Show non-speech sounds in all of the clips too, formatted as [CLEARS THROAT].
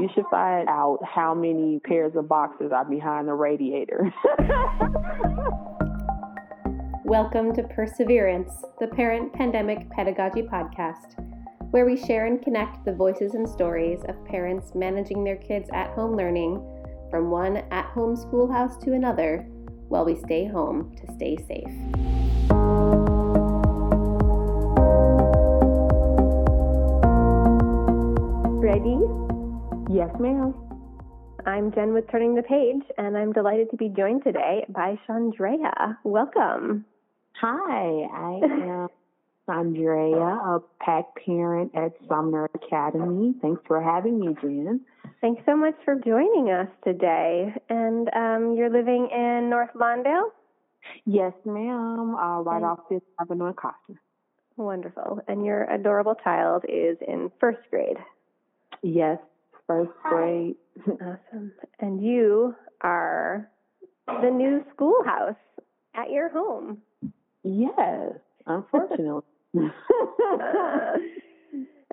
You should find out how many pairs of boxes are behind the radiator. [LAUGHS] Welcome to Perseverance, the Parent Pandemic Pedagogy Podcast, where we share and connect the voices and stories of parents managing their kids' at home learning from one at home schoolhouse to another while we stay home to stay safe. Ready? Yes, ma'am. I'm Jen with Turning the Page, and I'm delighted to be joined today by Chandrea. Welcome. Hi, I [LAUGHS] am Andrea, a PAC parent at Sumner Academy. Thanks for having me, Jen. Thanks so much for joining us today. And um, you're living in North Lawndale? Yes, ma'am. Uh, right off Fifth Avenue in Kostner. Wonderful. And your adorable child is in first grade. Yes, first grade. [LAUGHS] Awesome. And you are the new schoolhouse at your home. yes, unfortunately. [LAUGHS] [LAUGHS]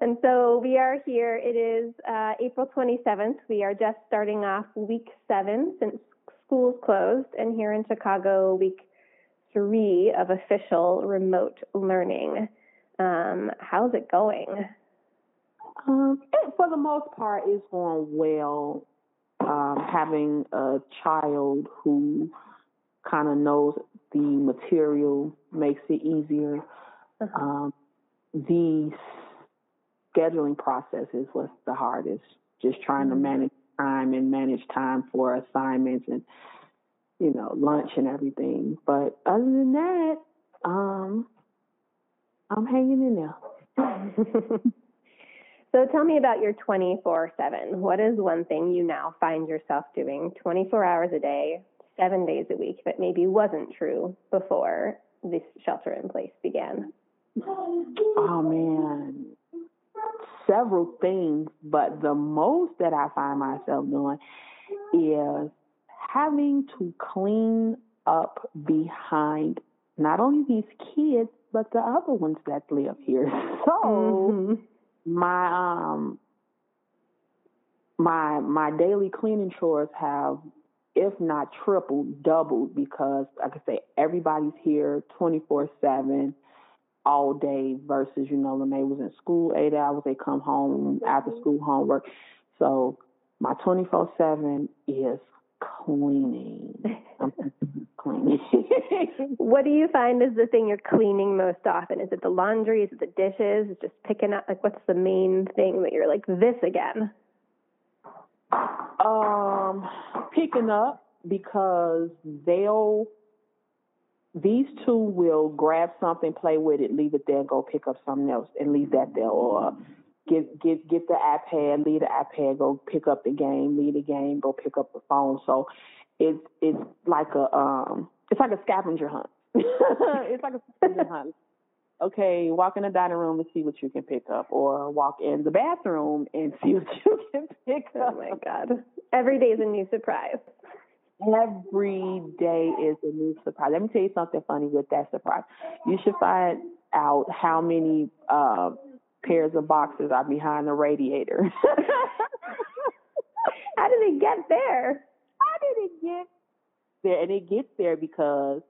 and so we are here. It is uh, April 27th. We are just starting off week seven since schools closed, and here in Chicago, week three of official remote learning. Um, how's it going? Um, it, for the most part, it's going well. Um, having a child who kind of knows the material makes it easier. Uh-huh. Um, the scheduling process is what's the hardest. Just trying to Mhm. manage time and manage time for assignments and you know lunch and everything. But other than that, um, I'm hanging in there. [LAUGHS] so tell me about your 24 7. What is one thing you now find yourself doing 24 hours a day, seven days a week that maybe wasn't true before this shelter in place began? Oh man, several things, but the most that I find myself doing is having to clean up behind not only these kids but the other ones that live here. [LAUGHS] So Mhm. My um my my daily cleaning chores have if not tripled doubled because like i say everybody's here 24 7 all day versus you know when they was in school eight hours they come home after school homework. So my 24 7 is cleaning. [LAUGHS] Cleaning [LAUGHS] What do you find is the thing you're cleaning most often? Is it the laundry? Is it the dishes? Is just picking up? Like, what's the main thing that you're like, this again? Um, picking up because they'll these two will grab something, play with it, leave it there, go pick up something else, and leave that there, or get get get the iPad, leave the iPad, go pick up the game, leave the game, go pick up the phone. So it's it's like a um it's like a scavenger hunt. [LAUGHS] it's like a scavenger [LAUGHS] hunt. Okay, walk in the dining room and see what you can pick up, or walk in the bathroom and see what you [LAUGHS] can pick up. Oh my God. Every day is a new surprise. Every day is a new surprise. Let me tell you something funny with that surprise. You should find out how many uh, pairs of boxes are behind the radiator. How did it get there? how did it get there? And it gets there because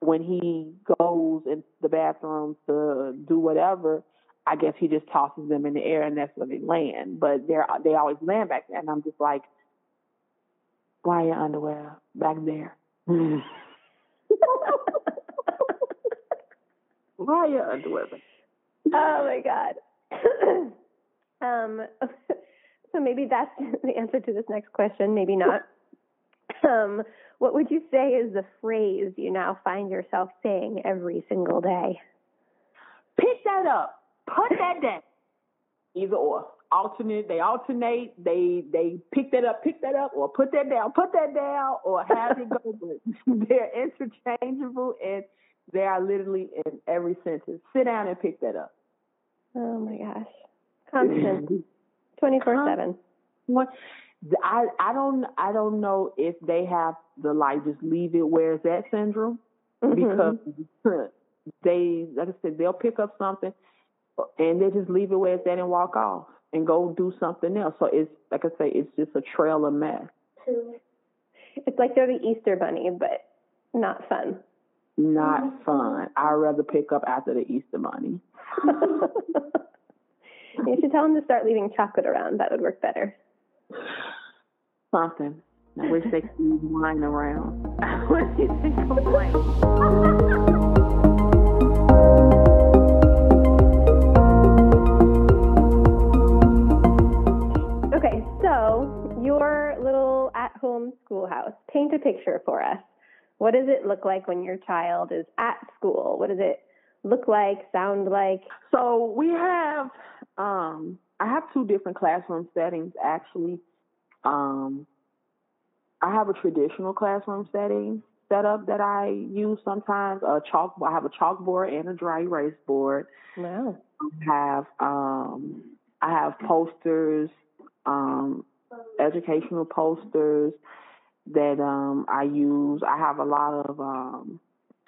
when he goes in the bathroom to do whatever, I guess he just tosses them in the air and that's where they land. But they're they always land back there, and I'm just like, why are your underwear back there? [LAUGHS] why your underwear oh my God. [CLEARS THROAT] um, [LAUGHS] so maybe that's [LAUGHS] the answer to this next question. Maybe not. Um, what would you say is the phrase you now find yourself saying every single day? Pick that up. Put that down. Either or. Alternate. They alternate. They they pick that up, pick that up, or put that down, put that down, or have it go. [LAUGHS] But they're interchangeable and they are literally in every sentence. Sit down and pick that up. Oh my gosh. Constant. [LAUGHS] 24 7. What? I I don't I don't know if they have the like just leave it where it's at syndrome mm-hmm. because [LAUGHS] they like I said they'll pick up something and they just leave it where it's at and walk off and go do something else. So it's like I say, it's just a trail of mess. It's like they're the Easter bunny, but not fun. Not mm-hmm. fun. I'd rather pick up after the Easter bunny. [LAUGHS] you should tell them to start leaving chocolate around. That would work better. Something. I wish they could leave wine around. [LAUGHS] I wish they could complain. So your little at-home schoolhouse. Paint a picture for us. What does it look like when your child is at school? What does it look like, sound like? So we have um I have two different classroom settings actually. Um I have a traditional classroom setting setup that I use sometimes. A chalk I have a chalkboard and a dry erase board. Wow. I have um I have posters, um educational posters that um I use. I have a lot of um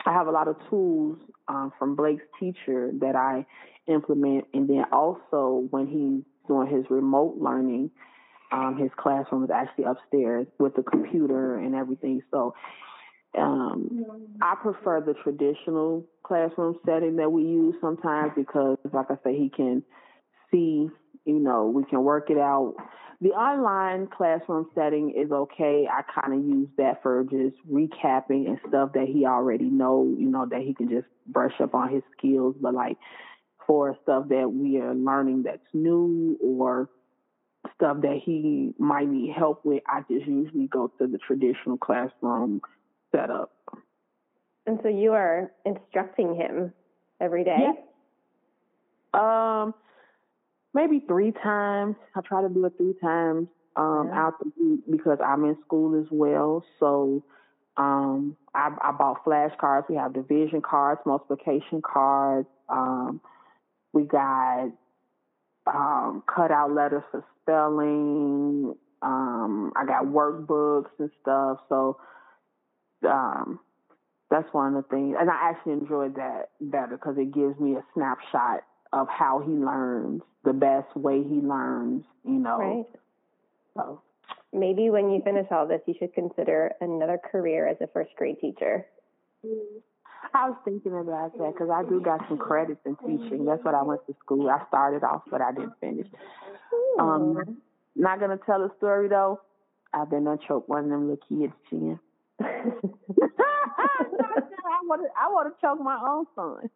I have a lot of tools um, from Blake's teacher that I implement, and then also when he's doing his remote learning, um, his classroom is actually upstairs with the computer and everything. So um, I prefer the traditional classroom setting that we use sometimes because, like I say, he can see, you know, we can work it out. The online classroom setting is okay. I kind of use that for just recapping and stuff that he already know, you know, that he can just brush up on his skills. But like for stuff that we are learning that's new or stuff that he might need help with, I just usually go to the traditional classroom setup. And so you are instructing him every day? Yeah. Um, maybe three times. I try to do it three times um, Yeah. out the week because I'm in school as well. So um, I, I bought flashcards. We have division cards, multiplication cards. Um, we got um, cut out letters for spelling. Um, I got workbooks and stuff. So um, that's one of the things, and I actually enjoyed that better because it gives me a snapshot of how he learns, the best way he learns. You know, Right. so Maybe when you finish all this, you should consider another career as a first grade teacher. I was thinking about that because I do got some credits in teaching. That's what I went to school. I started off, but I didn't finish. Um, not gonna tell a story though. I've been on choke one of them little kids' chin. [LAUGHS] I want to. I want to choke my own son.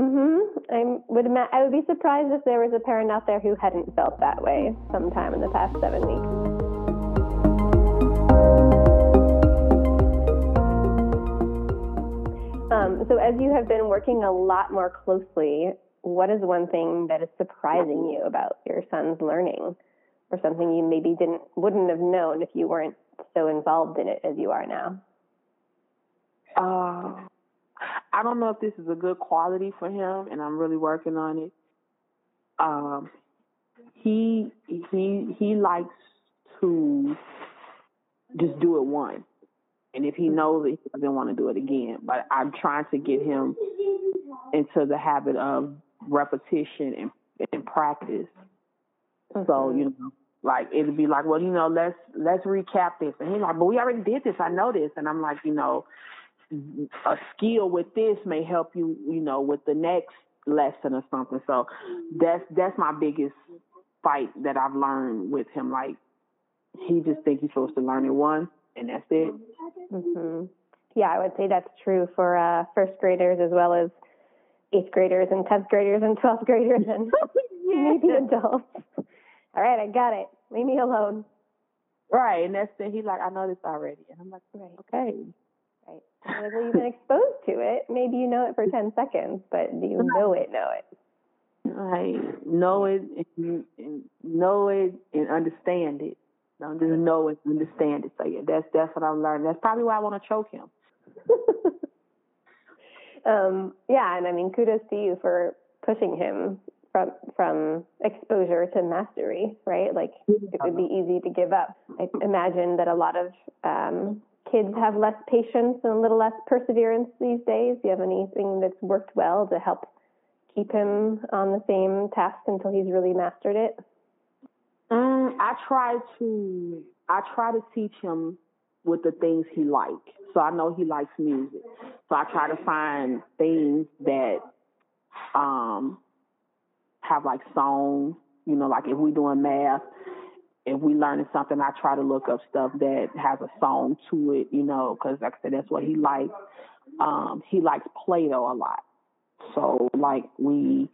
mhm. I would ima- I would be surprised if there was a parent out there who hadn't felt that way sometime in the past seven weeks. Um, so as you have been working a lot more closely, what is one thing that is surprising you about your son's learning, or something you maybe didn't wouldn't have known if you weren't so involved in it as you are now? Uh, I don't know if this is a good quality for him, and I'm really working on it. Um, he he he likes to just do it once, and if he knows it, he doesn't want to do it again, but I'm trying to get him into the habit of repetition and, and practice. So you know, like it'd be like, well, you know, let's let's recap this, and he's like, but we already did this. I know this, and I'm like, you know, a skill with this may help you, you know, with the next lesson or something. So that's that's my biggest fight that I've learned with him. Like he just thinks he's supposed to learn it once, and that's it. hmm Yeah, I would say that's true for uh, first graders as well as eighth graders and tenth graders and twelfth [LAUGHS] graders and [LAUGHS] maybe adults. All right, I got it. Leave me alone. Right, and that's it. He's like, I know this already, and I'm like, Right. okay. Right. Like, you've been exposed to it. Maybe you know it for ten seconds, but do you know it? Know it? I know it and, and know it and understand it. Don't just know it, understand it. So yeah, that's that's what I'm learning. That's probably why I want to choke him. [LAUGHS] um, yeah, and I mean, kudos to you for pushing him from from exposure to mastery, right? Like it would be easy to give up. I imagine that a lot of um, kids have less patience and a little less perseverance these days. Do you have anything that's worked well to help keep him on the same task until he's really mastered it? Um, I try to I try to teach him with the things he likes. So I know he likes music. So I try to find things that um have like songs, you know, like if we're doing math, if we learning something, I try to look up stuff that has a song to it, you know, because like I said, that's what he likes. Um, he likes Play-Doh a lot. So like we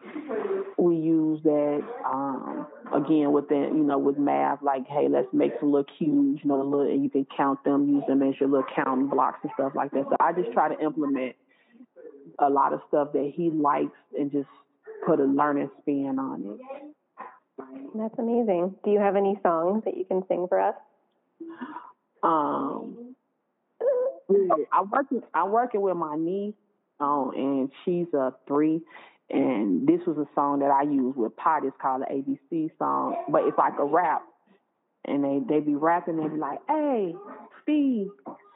we use that um again within you know with math like hey let's make some little cubes you know the little and you can count them use them as your little counting blocks and stuff like that. So I just try to implement a lot of stuff that he likes and just put a learning spin on it. That's amazing. Do you have any songs that you can sing for us? Um, I'm working. I'm working with my niece, um, and she's a three. And this was a song that I use with Pot. It's called the ABC song, but it's like a rap. And they they be rapping. They be like, "Hey, Steve,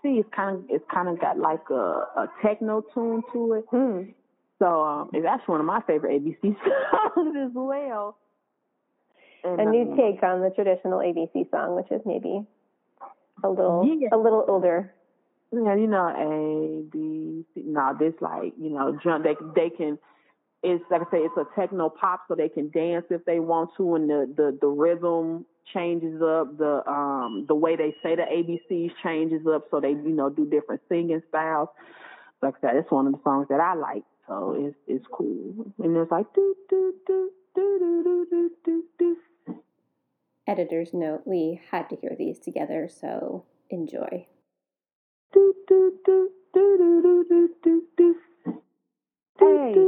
see, it's kind of it's kind of got like a a techno tune to it." Hmm. So um, it's actually one of my favorite ABC [LAUGHS] songs as well. And, A new um, take on the traditional ABC song, which is maybe a little Yeah. a little older. Yeah, you know, A, B, C. No, this like, you know, jump. They they can. It's like I say, it's a techno pop, so they can dance if they want to, and the the the rhythm changes up. The um the way they say the ABCs changes up, so they you know do different singing styles. Like I said, it's one of the songs that I like, so it's it's cool. And it's like do do do do do do do do do. Editor's note we had to hear these together, so enjoy. A,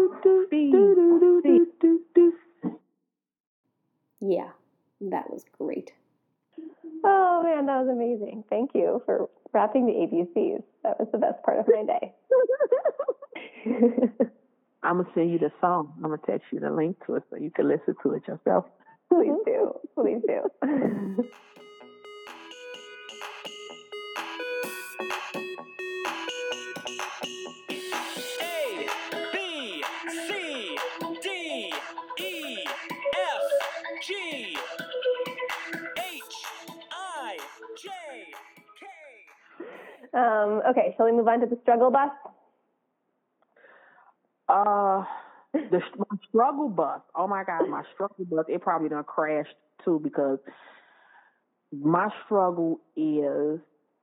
B, C. Yeah, that was great. Oh man, that was amazing. Thank you for rapping the ABCs. That was the best part of my day. [LAUGHS] I'm gonna send you the song. I'm gonna text you the link to it so you can listen to it yourself. Please do. Please do. [LAUGHS] okay, shall we move on to the struggle bus? Uh, the my struggle bus. Oh my God, my struggle bus. It probably done crashed too because my struggle is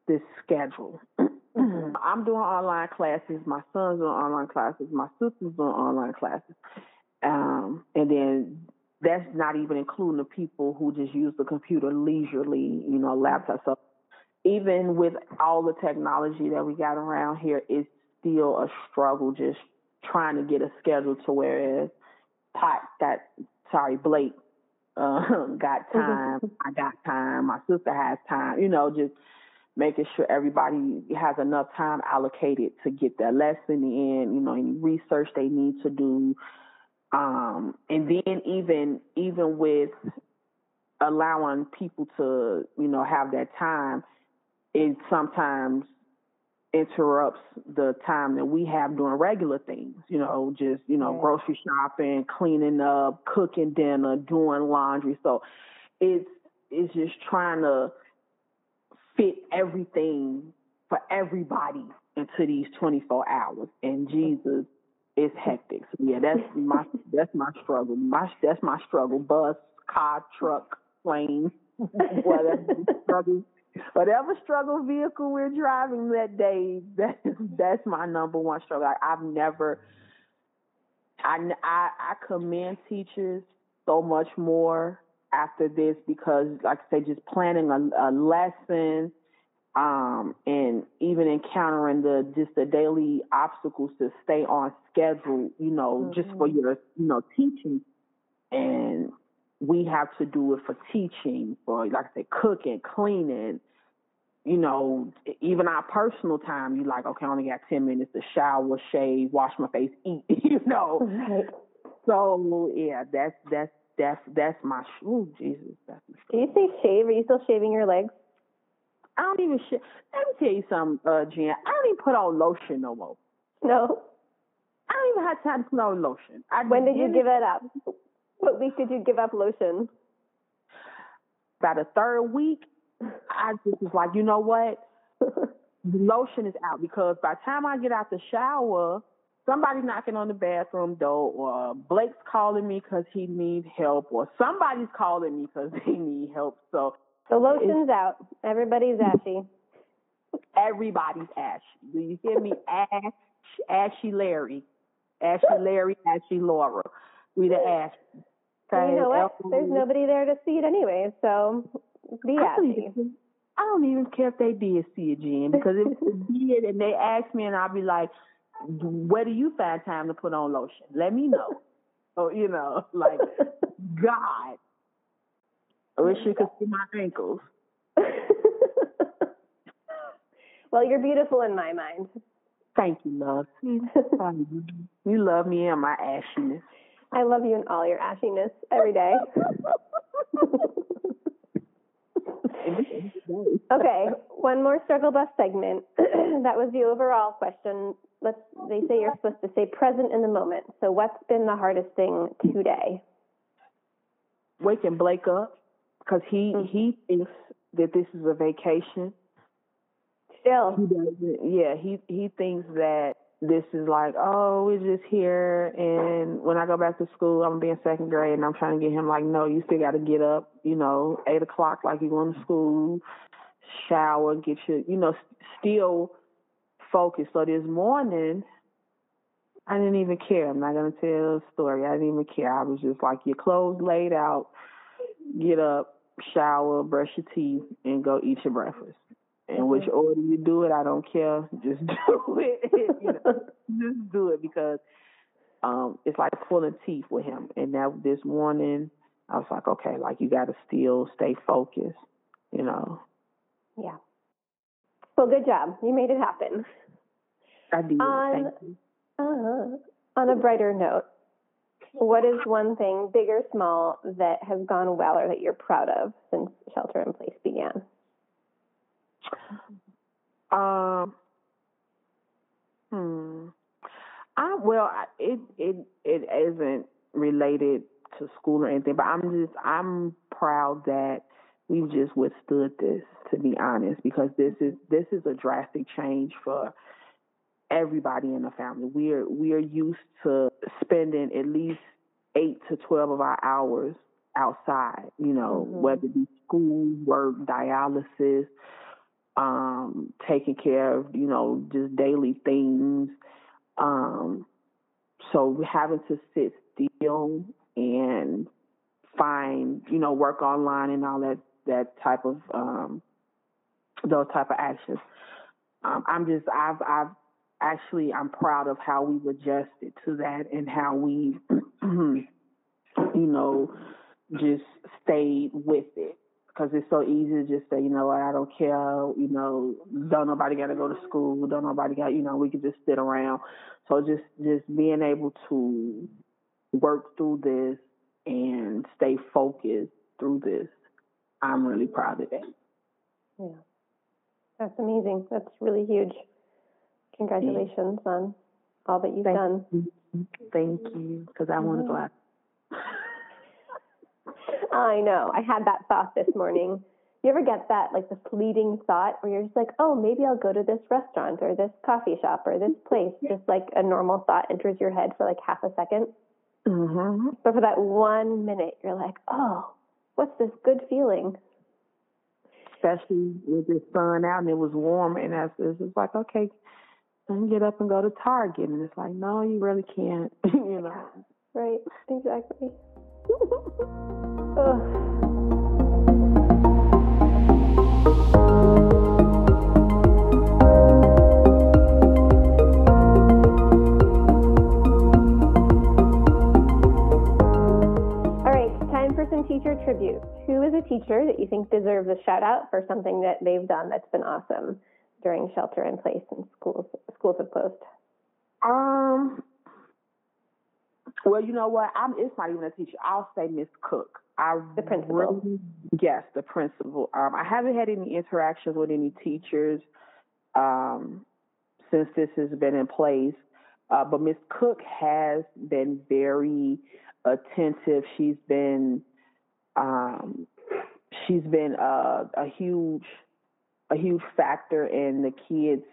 this schedule. I'm doing online classes. My son's doing online classes. My sister's doing online classes. Um, and then that's not even including the people who just use the computer leisurely, you know, laptops. So even with all the technology that we got around here, it's still a struggle just trying to get a schedule to where Pot got, sorry, Blake uh, [LAUGHS] got time. I got time. My sister has time. You know, just making sure everybody has enough time allocated to get their lesson in. You know, any research they need to do. Um, and then even even with allowing people to, you know, have that time, it sometimes interrupts the time that we have doing regular things, you know, just, you know, Right. grocery shopping, cleaning up, cooking dinner, doing laundry. So it's it's just trying to fit everything for everybody into these 24 hours. And Jesus is hectic. So yeah, that's [LAUGHS] my that's my struggle. My that's my struggle. Bus, car, truck, plane, [LAUGHS] whatever struggle whatever struggle vehicle we're driving that day, [LAUGHS] that's that's my number one struggle. Like, I've never, I, I I commend teachers so much more after this because, like I say, just planning a, a lesson, um, and even encountering the just the daily obstacles to stay on schedule. You know, just for your you know teaching, we have to do it for teaching, for like I say, cooking, cleaning. You know, even our personal time. You like, okay, I only got ten minutes to shower, shave, wash my face, [LAUGHS] eat. You know, Right. so yeah, that's that's that's that's my oh Jesus, that's my Do you say shave? Are you still shaving your legs? I don't even sh- let me tell you something, uh, Jen. I don't even put on lotion no more. No. I don't even have time to put on lotion. I When did you give it up? What week did you give up lotion? About the third week, I just was like, you know what? [LAUGHS] The lotion is out because by the time I get out the shower, somebody's knocking on the bathroom door, or Blake's calling me because he needs help, or somebody's calling me because they need help. So The lotion's out. Everybody's ashy. everybody's ashy. Do you hear me? Ash, ashy Larry, ashy Larry, ashy Laura. We the [LAUGHS] ashy. You know what? There's nobody there to see it anyway, so be I even, I don't even care if they did see it, Jen, because if they [LAUGHS] did and they ask me, and I'll be like, "Where do you find time to put on lotion? Let me know." [LAUGHS] Oh, you know, like God. I wish you could see my ankles. [LAUGHS] well, you're beautiful in my mind. Thank you, love. you love me and my ashiness. I love you in all your ashiness every day. okay, one more struggle bus segment. [CLEARS THROAT] that was the overall question. Let's. They say you're supposed to stay present in the moment. So, what's been the hardest thing today? Waking Blake up because he Mm. he thinks that this is a vacation. Still, He doesn't. Yeah, he he thinks that this is like, oh, we're just here, and when I go back to school, I'm gonna be in second grade, and I'm trying to get him like, no, you still got to get up, you know, eight o'clock, like you're going to school, shower, get your, you know, still focus. So this morning, I didn't even care. I'm not gonna tell a story. I didn't even care. I was just like, your clothes laid out, get up, shower, brush your teeth, and go eat your breakfast. And which order you do it, I don't care. [LAUGHS] Just do it. [LAUGHS] you know, [LAUGHS] just do it because um it's like pulling teeth with him. And now this morning, I was like, okay, like you got to still stay focused. You know, yeah. Well, good job. You made it happen. I did. On- Thank you. Uh, on a brighter note, what is one thing, big or small, that has gone well or that you're proud of since shelter in place began? Um. Hmm. I well, I, it it it isn't related to school or anything, but I'm just I'm proud that we've just withstood this. To be honest, because this is this is a drastic change for everybody in the family. We're we are used to spending at least eight to twelve of our hours outside. You know, Mhm. whether it be school, work, dialysis, um, taking care of, you know, just daily things. Um, so having to sit still and find, you know, work online and all that that type of um those type of actions. Um, I'm just I've I've actually I'm proud of how we've adjusted to that and how we [CLEARS THROAT] you know just stayed with it because it's so easy to just say, you know what, I don't care, you know, don't nobody got to go to school, don't nobody got, you know, we could just sit around. So just just being able to work through this and stay focused through this, I'm really proud of that. Yeah. That's amazing. That's really huge. Congratulations on all that you've Thank done. Thank you, because I want to mm-hmm. go out. I know. I had that thought this morning. You ever get that, like the fleeting thought where you're just like, oh, maybe I'll go to this restaurant or this coffee shop or this place. Just like a normal thought enters your head for like half a second. Mm-hmm. But for that one minute, you're like, oh, what's this good feeling? Especially with the sun out and it was warm, and that's it's just like okay, I can get up and go to Target, and it's like no, you really can't, [LAUGHS] you know. Right, exactly. Ugh. All right, time for some teacher tribute. Who is a teacher that you think deserves a shout out for something that they've done that's been awesome during shelter in place and schools schools have closed? Um. Well, you know what? I'm. It's not even a teacher. I'll say Miss Cook. I The principal. Really, yes, the principal. Um, I haven't had any interactions with any teachers um, since this has been in place, Uh, but Miss Cook has been very attentive. She's been um, she's been a, a huge a huge factor in the kids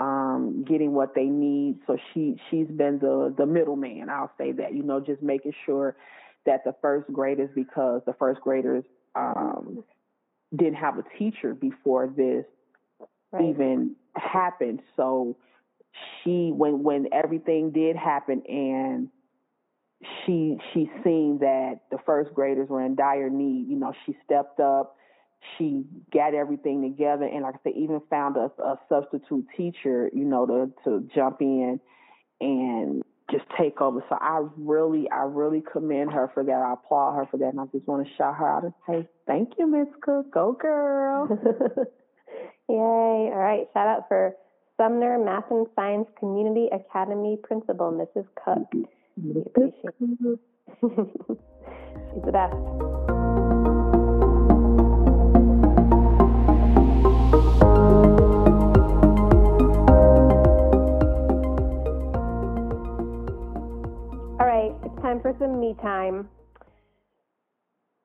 um, getting what they need. So she she's been the the middleman. I'll say that you know just making sure that the first graders because the first graders um, didn't have a teacher before this Right. even happened. So she when when everything did happen and she she seen that the first graders were in dire need, you know, she stepped up, she got everything together and like I said, even found a, a substitute teacher, you know, to to jump in and just take over. So I really, I really commend her for that. I applaud her for that, and I just want to shout her out and say, "Thank you, Miss Cook. Go, girl." [LAUGHS] Yay. All right. Shout out for Sumner Math and Science Community Academy Principal, Mrs. Cook. Mm-hmm. We appreciate it. [LAUGHS] She's the best. Time for some me time.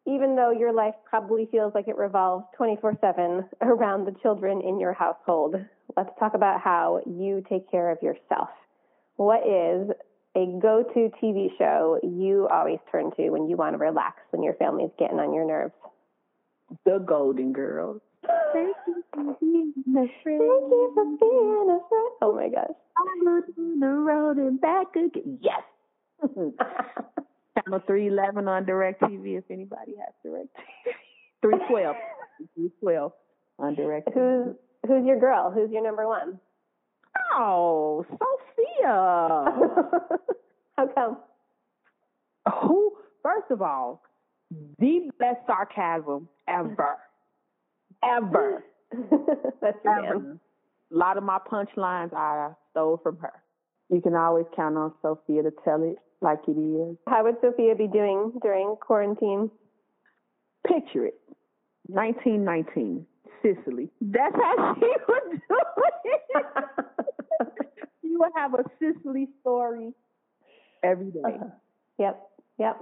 Even though your life probably feels like it revolves 24 7 [LAUGHS] around the children in your household, let's talk about how you take care of yourself. What is a go to TV show you always turn to when you want to relax when your family's getting on your nerves? the Golden Girls. Thank you for being a Thank you for being a friend. Oh my gosh. I'm on the road and back again. Yes. [LAUGHS] Channel 311 on DirecTV if anybody has DirecTV. [LAUGHS] 312. 312 on DirecTV. who's who's your girl? Who's your number one? Oh, Sophia. [LAUGHS] How come? Who, first of all, the best sarcasm ever. Ever. That's your man. Ever. A lot of my punchlines I stole from her. You can always count on Sophia to tell it like it is. How would Sophia be doing during quarantine? Picture it. 1919, Sicily. That's how [LAUGHS] she would do it. [LAUGHS] she would have a Sicily story every day. Uh-huh. Yep, yep.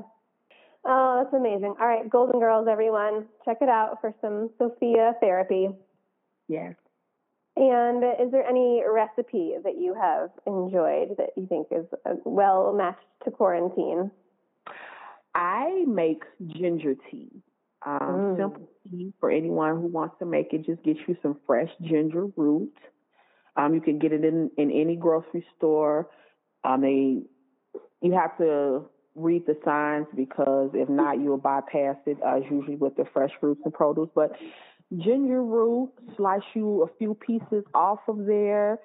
Oh, that's amazing. All right, Golden Girls, everyone, check it out for some Sophia therapy. Yes. And is there any recipe that you have enjoyed that you think is uh, well matched to quarantine? I make ginger tea. Um, Mm. Simple tea for anyone who wants to make it. Just get you some fresh ginger root. Um, you can get it in, in any grocery store. Um, they, you have to read the signs because if not, you'll bypass it. Uh, usually with the fresh fruits and produce. But ginger root, slice you a few pieces off of there.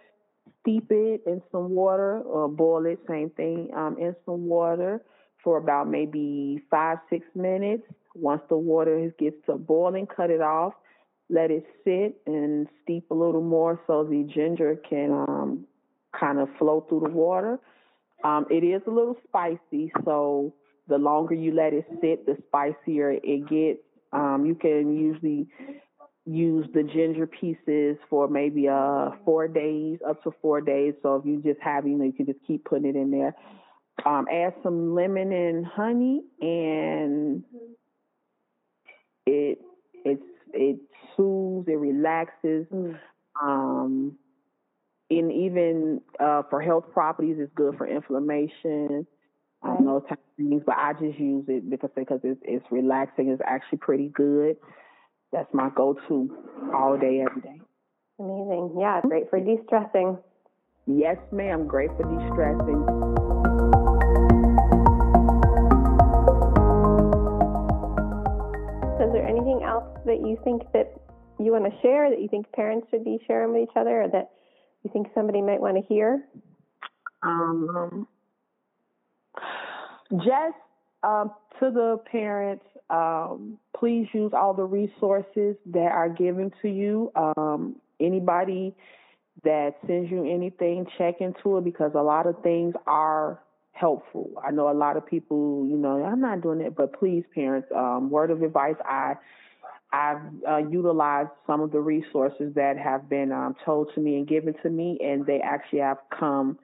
Steep it in some water or boil it, same thing, um, in some water for about maybe five, six minutes. Once the water gets to boiling, cut it off, let it sit and steep a little more so the ginger can um, kind of flow through the water. Um, it is a little spicy, so the longer you let it sit, the spicier it gets. Um, you can usually use the ginger pieces for maybe uh four days, up to four days. So if you just have, you know, you can just keep putting it in there. Um, add some lemon and honey, and it it's it soothes, it relaxes. Um, and even uh, for health properties, it's good for inflammation. Those type of things, but I just use it because because it's, it's relaxing. It's actually pretty good. That's my go-to all day, every day. Amazing. Yeah, great for de stressing. Yes, ma'am. Great for de-stressing. Is there anything else that you think that you want to share that you think parents should be sharing with each other or that you think somebody might want to hear? Um, just um, to the parents, um, please use all the resources that are given to you. Um, anybody that sends you anything, check into it because a lot of things are helpful. I know a lot of people, you know, I'm not doing it, but please, parents, um, word of advice, I I've uh, utilized some of the resources that have been um, told to me and given to me, and they actually have come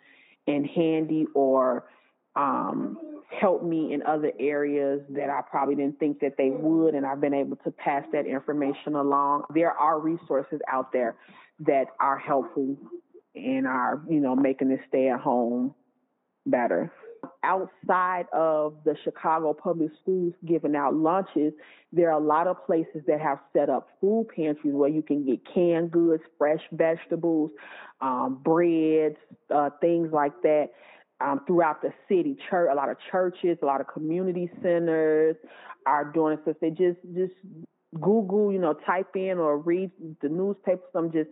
in handy or um, help me in other areas that I probably didn't think that they would, and I've been able to pass that information along. There are resources out there that are helpful and are, you know, making this stay at home better. Outside of the Chicago public schools giving out lunches, there are a lot of places that have set up food pantries where you can get canned goods, fresh vegetables, um, breads, uh, things like that. Um, throughout the city, church, a lot of churches, a lot of community centers are doing it. So they just just Google, you know, type in or read the newspaper. Some just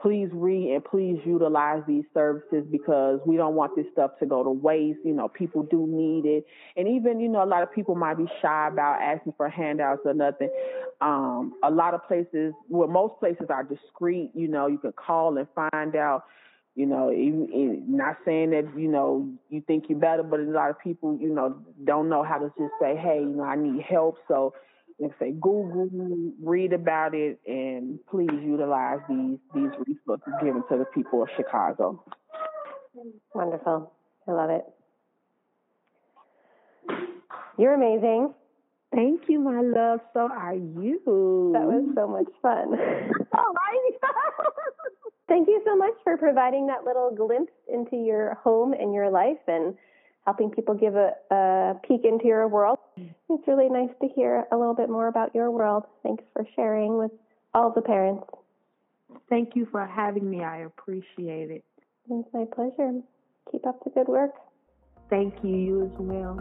please read and please utilize these services because we don't want this stuff to go to waste. You know, people do need it. And even, you know, a lot of people might be shy about asking for handouts or nothing. Um, a lot of places, well, most places are discreet. You know, you can call and find out. You know, even, not saying that, you know, you think you're better, but a lot of people, you know, don't know how to just say, hey, you know, I need help. So, like say Google, read about it, and please utilize these these resources given to the people of Chicago. Wonderful. I love it. You're amazing. Thank you, my love. So are you. That was so much fun. [LAUGHS] All right. [LAUGHS] Thank you so much for providing that little glimpse into your home and your life and helping people give a, a peek into your world. It's really nice to hear a little bit more about your world. Thanks for sharing with all the parents. Thank you for having me. I appreciate it. It's my pleasure. Keep up the good work. Thank you. You as well.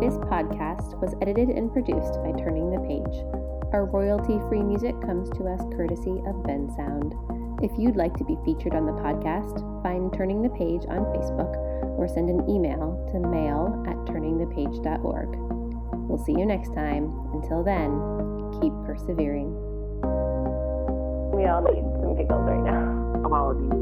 This podcast was edited and produced by Turning the Page. Our royalty free music comes to us courtesy of Bensound. If you'd like to be featured on the podcast, find Turning the Page on Facebook or send an email to mail at turningthepage.org. We'll see you next time. Until then, keep persevering. We all need some giggles right now. I'm All these